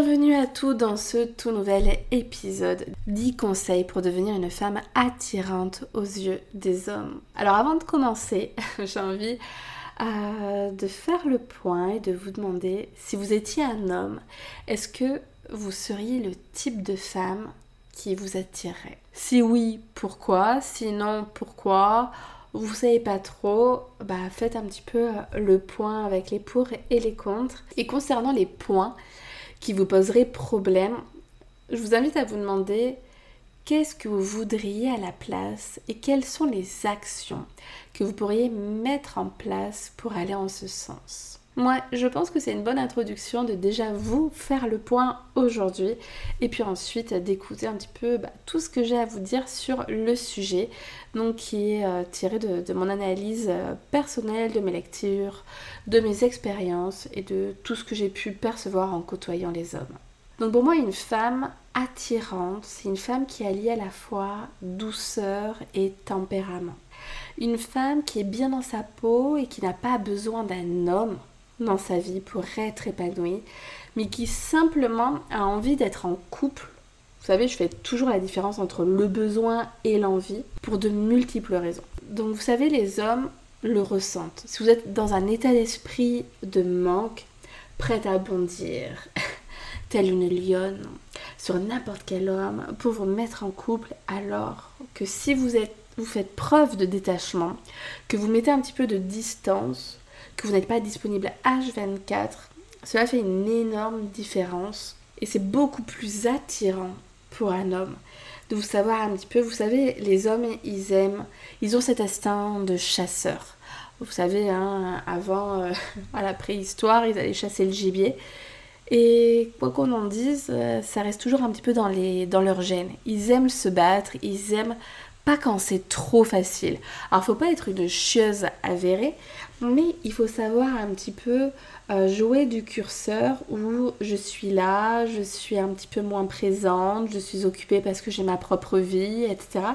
Bienvenue à tous dans ce tout nouvel épisode 10 conseils pour devenir une femme attirante aux yeux des hommes. Alors avant de commencer, j'ai envie euh, de faire le point et de vous demander si vous étiez un homme, est-ce que vous seriez le type de femme qui vous attirerait? Si oui, pourquoi? Sinon, pourquoi? Vous savez pas trop, bah faites un petit peu le point avec les pour et les contre. Et concernant les points, qui vous poserait problème, je vous invite à vous demander qu'est-ce que vous voudriez à la place et quelles sont les actions que vous pourriez mettre en place pour aller en ce sens? Moi, je pense que c'est une bonne introduction de déjà vous faire le point aujourd'hui et puis ensuite d'écouter un petit peu bah, tout ce que j'ai à vous dire sur le sujet, donc qui est euh, tiré de, mon analyse euh, personnelle, de mes lectures, de mes expériences et de tout ce que j'ai pu percevoir en côtoyant les hommes. Donc pour moi, une femme attirante, c'est une femme qui allie à la fois douceur et tempérament. Une femme qui est bien dans sa peau et qui n'a pas besoin d'un homme dans sa vie pour être épanouie, mais qui simplement a envie d'être en couple. Vous savez, je fais toujours la différence entre le besoin et l'envie pour de multiples raisons. Donc vous savez, les hommes le ressentent. Si vous êtes dans un état d'esprit de manque, prête à bondir, telle une lionne, sur n'importe quel homme pour vous mettre en couple, alors que si vous êtes vous faites preuve de détachement, que vous mettez un petit peu de distance, que vous n'êtes pas disponible H24, cela fait une énorme différence et c'est beaucoup plus attirant pour un homme de vous savoir un petit peu. Vous savez, les hommes, ils aiment, ils ont cet instinct de chasseur. Vous savez, hein, avant, euh, à la préhistoire, ils allaient chasser le gibier. Et quoi qu'on en dise, euh, ça reste toujours un petit peu dans, les, dans leur gène. Ils aiment se battre, ils aiment pas quand c'est trop facile. Alors, faut pas être une chieuse avérée, mais il faut savoir un petit peu euh, jouer du curseur où je suis là, je suis un petit peu moins présente, je suis occupée parce que j'ai ma propre vie, etc.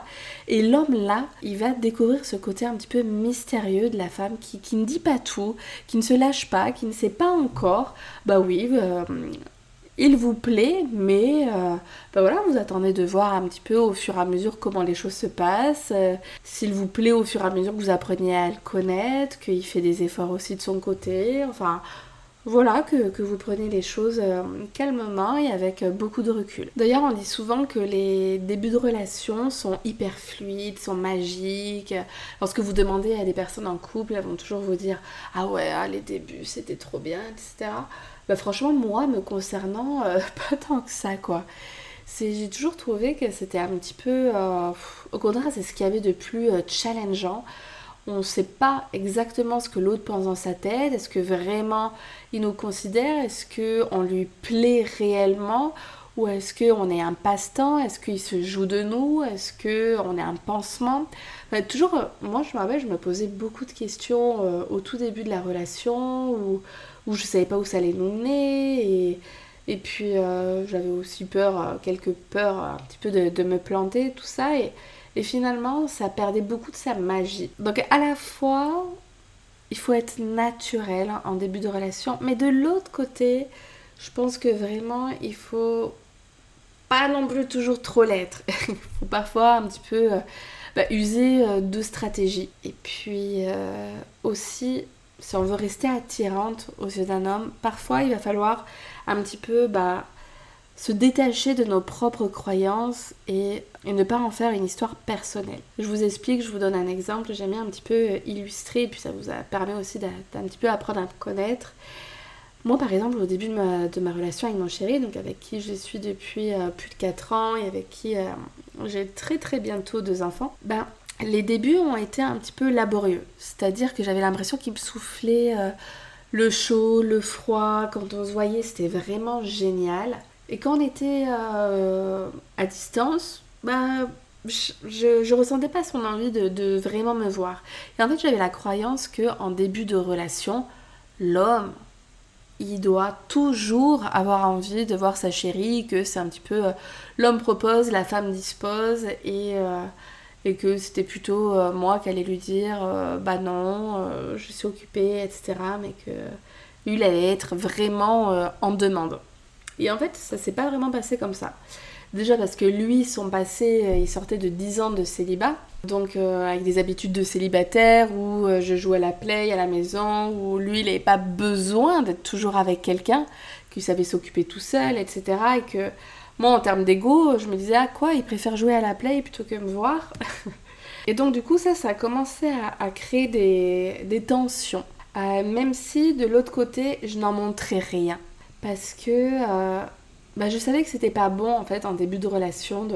Et l'homme là, il va découvrir ce côté un petit peu mystérieux de la femme qui, ne dit pas tout, qui ne se lâche pas, qui ne sait pas encore. Bah oui, euh, il vous plaît, mais euh, ben voilà, vous attendez de voir un petit peu au fur et à mesure comment les choses se passent. Euh, s'il vous plaît au fur et à mesure que vous appreniez à le connaître, qu'il fait des efforts aussi de son côté. Enfin, voilà, que, vous prenez les choses euh, calmement et avec beaucoup de recul. D'ailleurs, on dit souvent que les débuts de relation sont hyper fluides, sont magiques. Lorsque vous demandez à des personnes en couple, elles vont toujours vous dire Ah ouais, ah, les débuts c'était trop bien, etc. Bah, franchement, moi, me concernant, euh, pas tant que ça, quoi. J'ai toujours trouvé que c'était un petit peu... Euh, au contraire, c'est ce qu'il y avait de plus euh, challengeant. On ne sait pas exactement ce que l'autre pense dans sa tête. Est-ce que vraiment il nous considère? Est-ce qu'on lui plaît réellement? Ou est-ce qu'on est un passe-temps? Est-ce qu'il se joue de nous? Est-ce qu'on est un pansement? Toujours, moi je me rappelle, je me posais beaucoup de questions au tout début de la relation. Ou je savais pas où ça allait nous mener et, et puis euh, j'avais aussi peur, euh, quelques peurs un petit peu de, me planter, tout ça et, et, finalement ça perdait beaucoup de sa magie. Donc à la fois il faut être naturel en début de relation, mais de l'autre côté je pense que vraiment il faut pas non plus toujours trop l'être. il faut parfois un petit peu euh, bah, user de stratégie. Et puis aussi si on veut rester attirante aux yeux d'un homme, parfois il va falloir un petit peu bah, se détacher de nos propres croyances et, ne pas en faire une histoire personnelle. Je vous explique, je vous donne un exemple, j'aime bien un petit peu illustrer, et puis ça vous permet aussi d'un petit peu apprendre à connaître. Moi, par exemple, au début de ma, relation avec mon chéri, donc avec qui je suis depuis euh, plus de 4 ans et avec qui euh, j'ai très très bientôt deux enfants, ben, les débuts ont été un petit peu laborieux. C'est-à-dire que j'avais l'impression qu'il me soufflait euh, le chaud, le froid, quand on se voyait, c'était vraiment génial. Et quand on était euh, à distance, bah, je, je, ressentais pas son envie de, vraiment me voir. Et en fait, j'avais la croyance que en début de relation, l'homme, il doit toujours avoir envie de voir sa chérie, que c'est un petit peu euh, l'homme propose, la femme dispose, et, et que c'était plutôt euh, moi qui allais lui dire bah non, je suis occupée, etc. Mais que lui, il allait être vraiment en demande. Et en fait, ça s'est pas vraiment passé comme ça. Déjà parce que lui, son passé, il sortait de 10 ans de célibat. Donc euh, avec des habitudes de célibataire où euh, je joue à la play à la maison, où lui il n'avait pas besoin d'être toujours avec quelqu'un, qu'il savait s'occuper tout seul, etc. Et que moi en termes d'ego, je me disais ah quoi, il préfère jouer à la play plutôt que me voir. et donc du coup ça, ça a commencé à, créer des, tensions. Euh, même si de l'autre côté je n'en montrais rien. Parce que bah, je savais que c'était pas bon en fait en début de relation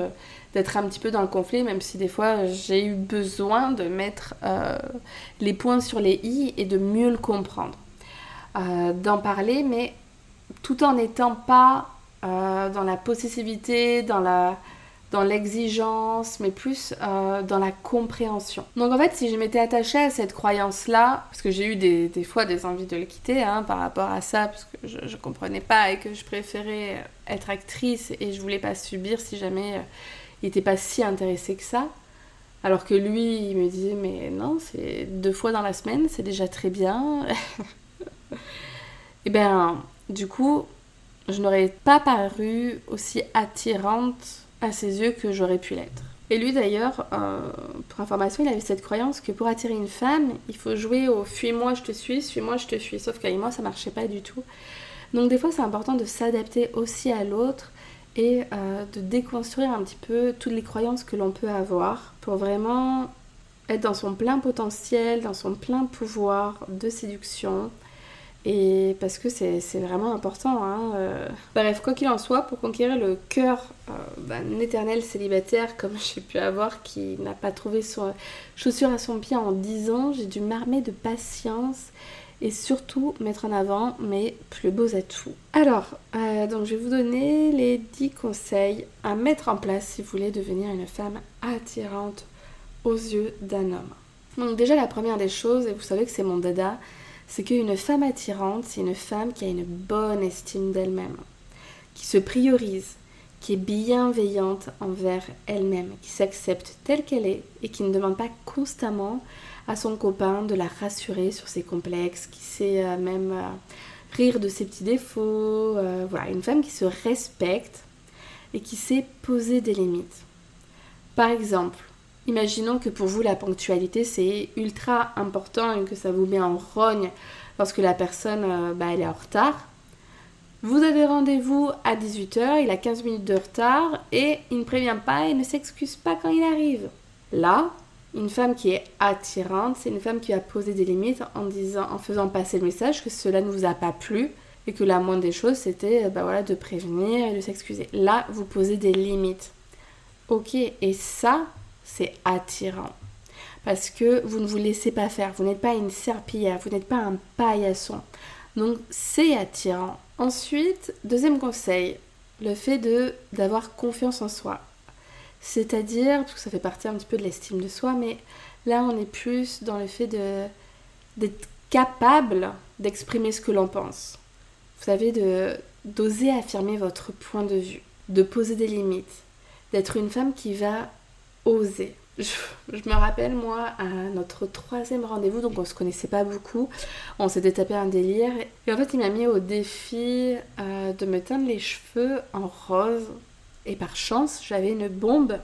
d'être un petit peu dans le conflit, même si des fois j'ai eu besoin de mettre euh, les points sur les i et de mieux le comprendre. Euh, d'en parler, mais tout en n'étant pas euh, dans la possessivité, dans la dans l'exigence, mais plus dans la compréhension. Donc en fait, si je m'étais attachée à cette croyance-là, parce que j'ai eu des, des, fois des envies de le quitter hein, par rapport à ça, parce que je, je comprenais pas et que je préférais être actrice et je voulais pas subir si jamais il n'était pas si intéressé que ça. Alors que lui, il me disait, mais non, c'est deux fois dans la semaine, c'est déjà très bien. et bien, du coup, je n'aurais pas paru aussi attirante à ses yeux que j'aurais pu l'être. Et lui d'ailleurs, euh, pour information, il avait cette croyance que pour attirer une femme, il faut jouer au fuis-moi, je te suis, suis-moi, je te fuis. Sauf qu'avec moi, ça marchait pas du tout. Donc des fois, c'est important de s'adapter aussi à l'autre et euh, de déconstruire un petit peu toutes les croyances que l'on peut avoir pour vraiment être dans son plein potentiel, dans son plein pouvoir de séduction. Et parce que c'est vraiment important. Hein, euh. Bref, quoi qu'il en soit, pour conquérir le cœur euh, d'un éternel célibataire comme j'ai pu avoir, qui n'a pas trouvé son chaussure à son pied en 10 ans, j'ai dû m'armer de patience et surtout mettre en avant mes plus beaux atouts. Alors, euh, donc je vais vous donner les 10 conseils à mettre en place si vous voulez devenir une femme attirante aux yeux d'un homme. Donc déjà la première des choses, et vous savez que c'est mon dada, c'est qu'une femme attirante, c'est une femme qui a une bonne estime d'elle-même, qui se priorise, qui est bienveillante envers elle-même, qui s'accepte telle qu'elle est et qui ne demande pas constamment à son copain de la rassurer sur ses complexes, qui sait euh, même euh, rire de ses petits défauts. Euh, voilà, une femme qui se respecte et qui sait poser des limites. Par exemple, imaginons que pour vous la ponctualité c'est ultra important et que ça vous met en rogne lorsque la personne bah, elle est en retard. Vous avez rendez-vous à 18h, il a 15 minutes de retard et il ne prévient pas et ne s'excuse pas quand il arrive. Là, une femme qui est attirante, c'est une femme qui va poser des limites en disant, en faisant passer le message que cela ne vous a pas plu et que la moindre des choses c'était bah voilà, de prévenir et de s'excuser. Là, vous posez des limites. Ok, et ça, c'est attirant. Parce que vous ne vous laissez pas faire, vous n'êtes pas une serpillière, vous n'êtes pas un paillasson. Donc c'est attirant. Ensuite, deuxième conseil, le fait de d'avoir confiance en soi. C'est-à-dire, parce que ça fait partie un petit peu de l'estime de soi, mais là on est plus dans le fait de, d'être capable d'exprimer ce que l'on pense. Vous savez, d'oser affirmer votre point de vue, de poser des limites, d'être une femme qui va oser. Je, me rappelle, moi, à notre troisième rendez-vous, donc on se connaissait pas beaucoup, on s'était tapé un délire, et en fait, il m'a mis au défi euh, de me teindre les cheveux en rose et par chance, j'avais une bombe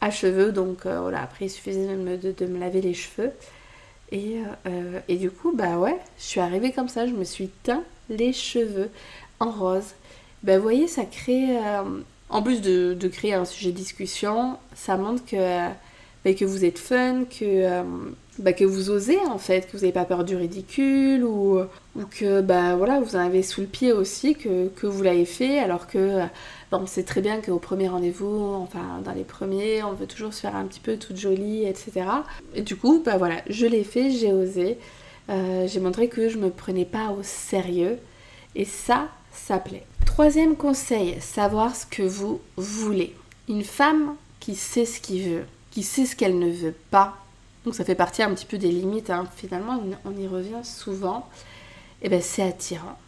à cheveux, donc euh, voilà, après il suffisait de, me laver les cheveux. Et, euh, et, du coup, bah ouais, je suis arrivée comme ça, je me suis teint les cheveux en rose. Bah vous voyez, ça crée, en plus de, créer un sujet de discussion, ça montre que, que vous êtes fun, que, bah, que vous osez en fait, que vous n'avez pas peur du ridicule ou, ou que bah voilà, vous en avez sous le pied aussi, que, vous l'avez fait alors que on sait très bien qu'au premier rendez-vous, enfin dans les premiers, on veut toujours se faire un petit peu toute jolie, etc. Et du coup, voilà, je l'ai fait, j'ai osé. Euh, j'ai montré que je me prenais pas au sérieux. Et ça, ça plaît. Troisième conseil, savoir ce que vous voulez. Une femme qui sait ce qu'il veut, qui sait ce qu'elle ne veut pas. Donc ça fait partie un petit peu des limites. Hein. Finalement, on y revient souvent. Et eh ben c'est attirant.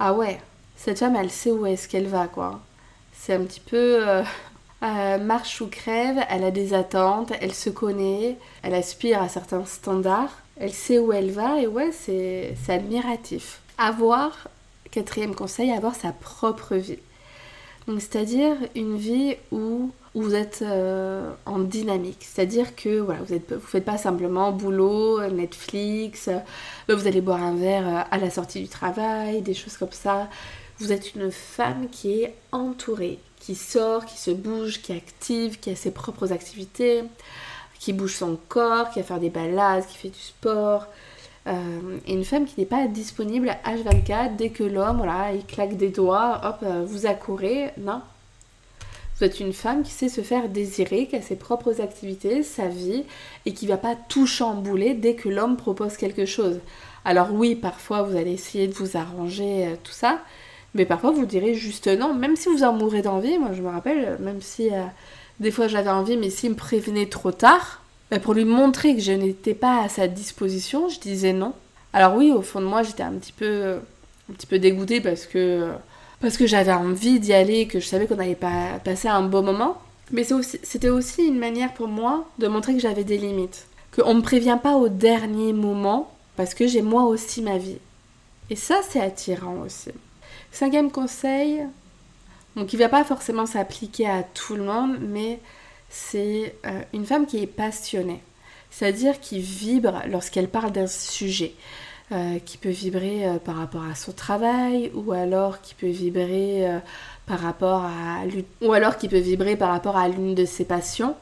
Ah ouais, cette femme, elle sait où est-ce qu'elle va, quoi. C'est un petit peu euh, euh, marche ou crève, elle a des attentes, elle se connaît, elle aspire à certains standards, elle sait où elle va et ouais, c'est admiratif. Avoir, quatrième conseil, avoir sa propre vie. Donc c'est-à-dire une vie où, vous êtes euh, en dynamique. C'est-à-dire que vous ne faites pas simplement boulot, Netflix, vous allez boire un verre à la sortie du travail, des choses comme ça. Vous êtes une femme qui est entourée, qui sort, qui se bouge, qui active, qui a ses propres activités, qui bouge son corps, qui va faire des balades, qui fait du sport. Et euh, une femme qui n'est pas disponible à H24 dès que l'homme, voilà, il claque des doigts, hop, euh, vous accourez. Non. Vous êtes une femme qui sait se faire désirer, qui a ses propres activités, sa vie, et qui va pas tout chambouler dès que l'homme propose quelque chose. Alors oui, parfois vous allez essayer de vous arranger, euh, tout ça, mais parfois, vous direz juste non, même si vous en mourrez d'envie. Moi, je me rappelle, même si des fois j'avais envie, mais s'il me prévenait trop tard, bah, pour lui montrer que je n'étais pas à sa disposition, je disais non. Alors oui, au fond de moi, j'étais un petit peu, un petit peu dégoûtée parce que, parce que j'avais envie d'y aller, que je savais qu'on allait pas passer un beau moment. Mais c'était aussi, une manière pour moi de montrer que j'avais des limites. Qu'on ne me prévient pas au dernier moment parce que j'ai moi aussi ma vie. Et ça, c'est attirant aussi. Cinquième conseil, donc il ne va pas forcément s'appliquer à tout le monde, mais c'est euh, une femme qui est passionnée, c'est-à-dire qui vibre lorsqu'elle parle d'un sujet. Euh, qui peut vibrer euh, par rapport à son travail ou alors qui peut vibrer par rapport à ou alors qui peut vibrer par rapport à l'une de ses passions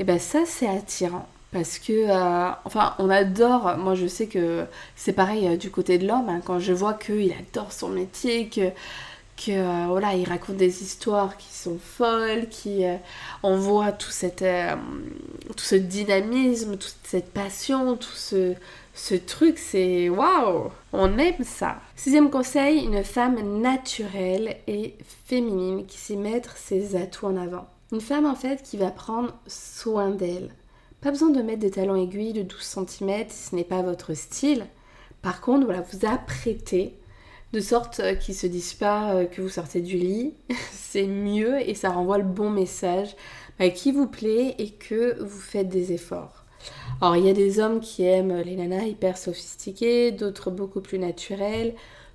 et ben ça c'est attirant parce que enfin on adore moi je sais que c'est pareil du côté de l'homme hein, quand je vois qu'il adore son métier que que euh, voilà, il raconte des histoires qui sont folles, qui euh, on voit tout, cette, euh, tout ce dynamisme, toute cette passion, tout ce, ce truc, c'est waouh, on aime ça. Sixième conseil, une femme naturelle et féminine qui sait mettre ses atouts en avant. Une femme en fait qui va prendre soin d'elle. Pas besoin de mettre des talons aiguilles de 12 cm si ce n'est pas votre style. Par contre, voilà, vous apprêtez de sorte euh, qu'ils se disent pas euh, que vous sortez du lit, c'est mieux et ça renvoie le bon message bah, qui vous plaît et que vous faites des efforts. Alors il y a des hommes qui aiment les nanas hyper sophistiquées, d'autres beaucoup plus naturelles.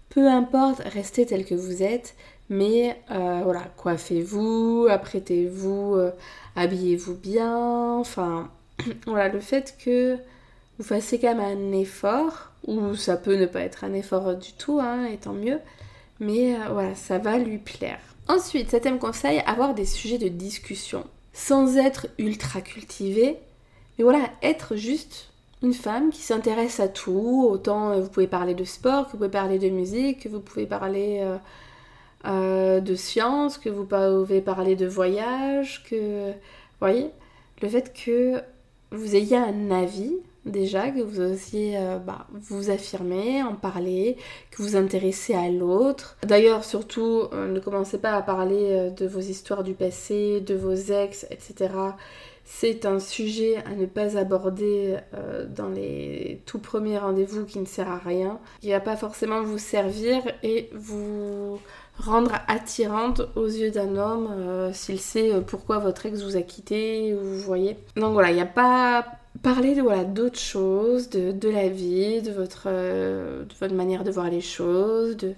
Peu importe, restez tel que vous êtes, mais euh, voilà, coiffez-vous, apprêtez-vous, habillez-vous bien. Enfin, voilà, le fait que vous fassiez quand même un effort, ou ça peut ne pas être un effort du tout, hein, et tant mieux, mais euh, voilà, ça va lui plaire. Ensuite, septième conseil, avoir des sujets de discussion, sans être ultra cultivé, mais voilà, être juste une femme qui s'intéresse à tout, autant euh, vous pouvez parler de sport, que vous pouvez parler de musique, que vous pouvez parler euh, de science, que vous pouvez parler de voyage, que... Vous voyez Le fait que vous ayez un avis, déjà, que vous osiez euh, bah, vous affirmer, en parler, que vous intéressez à l'autre. D'ailleurs, surtout, euh, ne commencez pas à parler euh, de vos histoires du passé, de vos ex, etc. C'est un sujet à ne pas aborder dans les tout premiers rendez-vous qui ne sert à rien, qui va pas forcément vous servir et vous rendre attirante aux yeux d'un homme s'il sait pourquoi votre ex vous a quitté, vous voyez. Donc voilà, il n'y a pas parler de voilà d'autres choses, de, la vie, de votre, euh, de votre manière de voir les choses, de,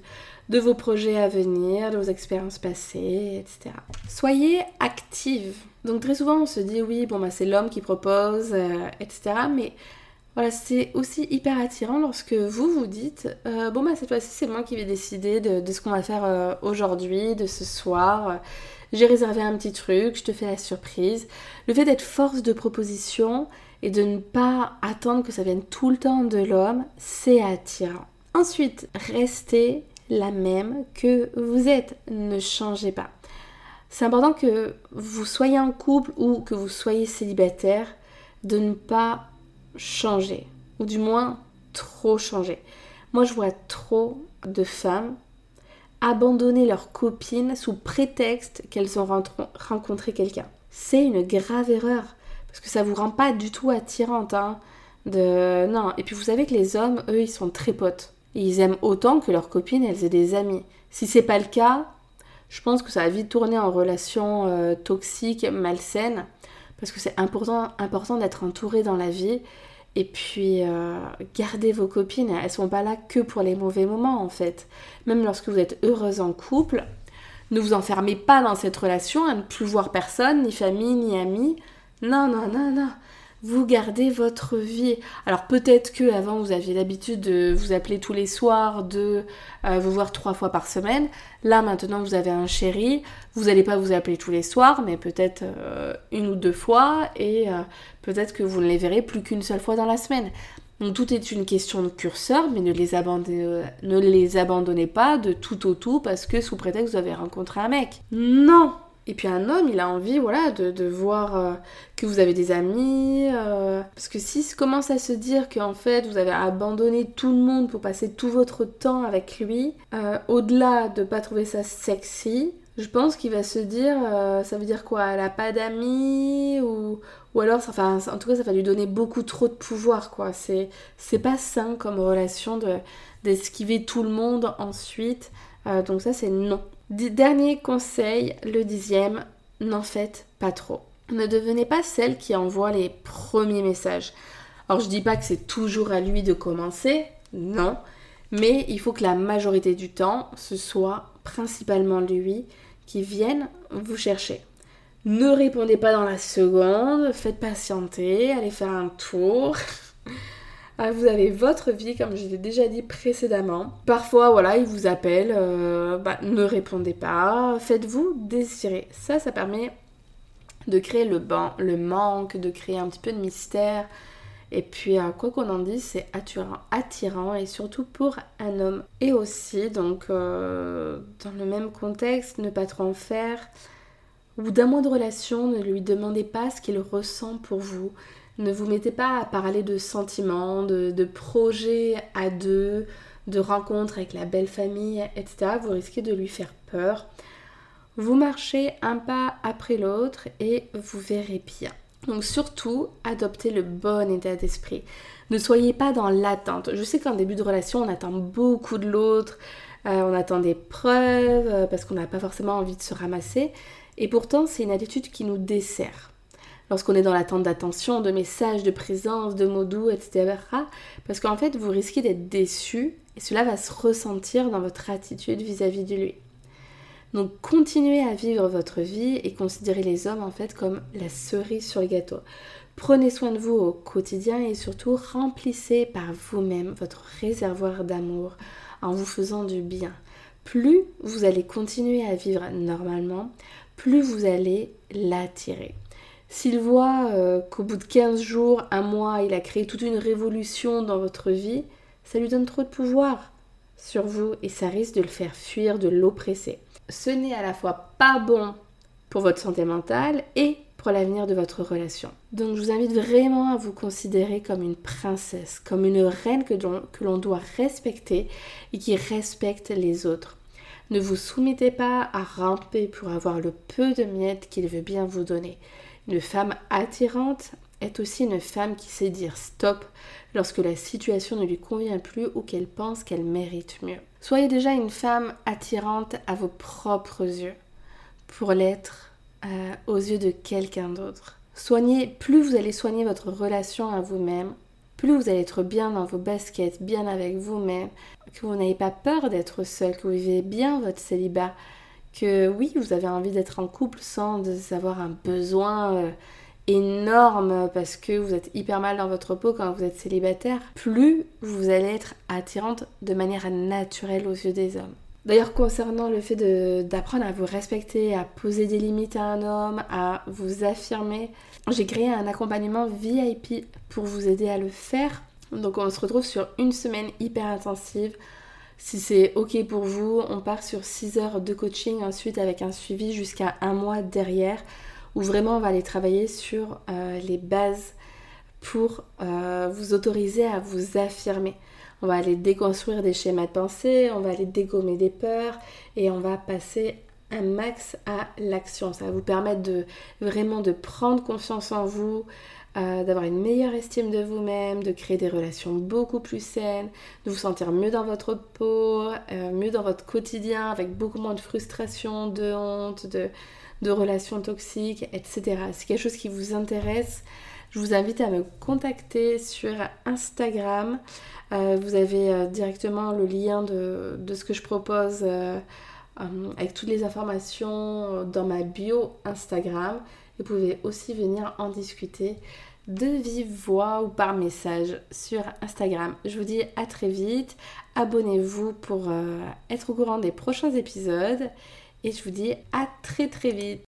de vos projets à venir, de vos expériences passées, etc. Soyez active. Donc très souvent on se dit oui bon bah c'est l'homme qui propose, euh, etc. Mais voilà c'est aussi hyper attirant lorsque vous vous dites euh, bon bah cette fois-ci c'est moi qui vais décider de, de ce qu'on va faire aujourd'hui, de ce soir. J'ai réservé un petit truc, je te fais la surprise. Le fait d'être force de proposition et de ne pas attendre que ça vienne tout le temps de l'homme, c'est attirant. Ensuite, restez la même que vous êtes, ne changez pas. C'est important que vous soyez en couple ou que vous soyez célibataire, de ne pas changer, ou du moins trop changé. Moi, je vois trop de femmes abandonner leurs copines sous prétexte qu'elles ont rencontré quelqu'un. C'est une grave erreur parce que ça vous rend pas du tout attirante. Hein, de non. Et puis vous savez que les hommes, eux, ils sont très potes. Ils aiment autant que leurs copines, elles aient des amis. Si c'est pas le cas, je pense que ça va vite tourner en relation euh, toxique, malsaine, parce que c'est important, important d'être entouré dans la vie. Et puis, euh, gardez vos copines, elles sont pas là que pour les mauvais moments en fait. Même lorsque vous êtes heureuse en couple, ne vous enfermez pas dans cette relation à ne plus voir personne, ni famille, ni amis. Non, non, non, non vous gardez votre vie. Alors peut-être que avant vous aviez l'habitude de vous appeler tous les soirs, de euh, vous voir trois fois par semaine. Là maintenant vous avez un chéri, vous n'allez pas vous appeler tous les soirs, mais peut-être euh, une ou deux fois, et euh, peut-être que vous ne les verrez plus qu'une seule fois dans la semaine. Donc tout est une question de curseur, mais ne les, ne les abandonnez pas de tout au tout parce que sous prétexte vous avez rencontré un mec. Non et puis un homme, il a envie, voilà, de, voir euh, que vous avez des amis. Euh, parce que s'il commence à se dire qu'en fait, vous avez abandonné tout le monde pour passer tout votre temps avec lui, euh, au-delà de pas trouver ça sexy, je pense qu'il va se dire, ça veut dire quoi Elle a pas d'amis ou, ou alors, enfin, en tout cas, ça va lui donner beaucoup trop de pouvoir, quoi. C'est, c'est pas sain comme relation de, d'esquiver tout le monde ensuite. donc ça, c'est non. Dernier conseil, le dixième, n'en faites pas trop. Ne devenez pas celle qui envoie les premiers messages. Alors je dis pas que c'est toujours à lui de commencer, non, mais il faut que la majorité du temps, ce soit principalement lui qui vienne vous chercher. Ne répondez pas dans la seconde, faites patienter, allez faire un tour. Ah, vous avez votre vie, comme je l'ai déjà dit précédemment. Parfois, voilà, il vous appelle, euh, bah, ne répondez pas, faites-vous désirer. Ça, ça permet de créer le, le manque, de créer un petit peu de mystère. Et puis, euh, quoi qu'on en dise, c'est attirant, et surtout pour un homme. Et aussi, donc, euh, dans le même contexte, ne pas trop en faire. Bout d'un mois de relation, ne lui demandez pas ce qu'il ressent pour vous. Ne vous mettez pas à parler de sentiments, de, projets à deux, de rencontres avec la belle famille, etc. Vous risquez de lui faire peur. Vous marchez un pas après l'autre et vous verrez bien. Donc surtout, adoptez le bon état d'esprit. Ne soyez pas dans l'attente. Je sais qu'en début de relation, on attend beaucoup de l'autre, euh, on attend des preuves euh, parce qu'on n'a pas forcément envie de se ramasser. Et pourtant, c'est une attitude qui nous dessert lorsqu'on est dans l'attente d'attention, de messages, de présence, de mots doux, etc. Parce qu'en fait, vous risquez d'être déçu et cela va se ressentir dans votre attitude vis-à-vis de lui. Donc continuez à vivre votre vie et considérez les hommes en fait comme la cerise sur le gâteau. Prenez soin de vous au quotidien et surtout remplissez par vous-même votre réservoir d'amour en vous faisant du bien. Plus vous allez continuer à vivre normalement, plus vous allez l'attirer. S'il voit euh, qu'au bout de 15 jours, un mois, il a créé toute une révolution dans votre vie, ça lui donne trop de pouvoir sur vous et ça risque de le faire fuir, de l'oppresser. Ce n'est à la fois pas bon pour votre santé mentale et pour l'avenir de votre relation. Donc je vous invite vraiment à vous considérer comme une princesse, comme une reine que l'on doit respecter et qui respecte les autres. Ne vous soumettez pas à ramper pour avoir le peu de miettes qu'il veut bien vous donner. Une femme attirante est aussi une femme qui sait dire stop lorsque la situation ne lui convient plus ou qu'elle pense qu'elle mérite mieux. Soyez déjà une femme attirante à vos propres yeux pour l'être euh, aux yeux de quelqu'un d'autre. Soignez, plus vous allez soigner votre relation à vous-même, plus vous allez être bien dans vos baskets, bien avec vous-même, que vous n'avez pas peur d'être seul, que vous vivez bien votre célibat, que oui, vous avez envie d'être en couple sans avoir un besoin euh, énorme parce que vous êtes hyper mal dans votre peau quand vous êtes célibataire, plus vous allez être attirante de manière naturelle aux yeux des hommes. D'ailleurs, concernant le fait d'apprendre à vous respecter, à poser des limites à un homme, à vous affirmer, j'ai créé un accompagnement VIP pour vous aider à le faire. Donc on se retrouve sur une semaine hyper intensive si c'est ok pour vous, on part sur 6 heures de coaching ensuite avec un suivi jusqu'à un mois derrière où vraiment on va aller travailler sur euh, les bases pour euh, vous autoriser à vous affirmer. On va aller déconstruire des schémas de pensée, on va aller dégommer des peurs et on va passer un max à l'action. Ça va vous permettre de vraiment de prendre confiance en vous, euh, d'avoir une meilleure estime de vous-même, de créer des relations beaucoup plus saines, de vous sentir mieux dans votre peau, euh, mieux dans votre quotidien, avec beaucoup moins de frustration, de honte, de, relations toxiques, etc. C'est quelque chose qui vous intéresse. Je vous invite à me contacter sur Instagram. Euh, vous avez directement le lien de, de, ce que je propose avec toutes les informations dans ma bio Instagram. Vous pouvez aussi venir en discuter de vive voix ou par message sur Instagram. Je vous dis à très vite. Abonnez-vous pour euh, être au courant des prochains épisodes. Et je vous dis à très très vite.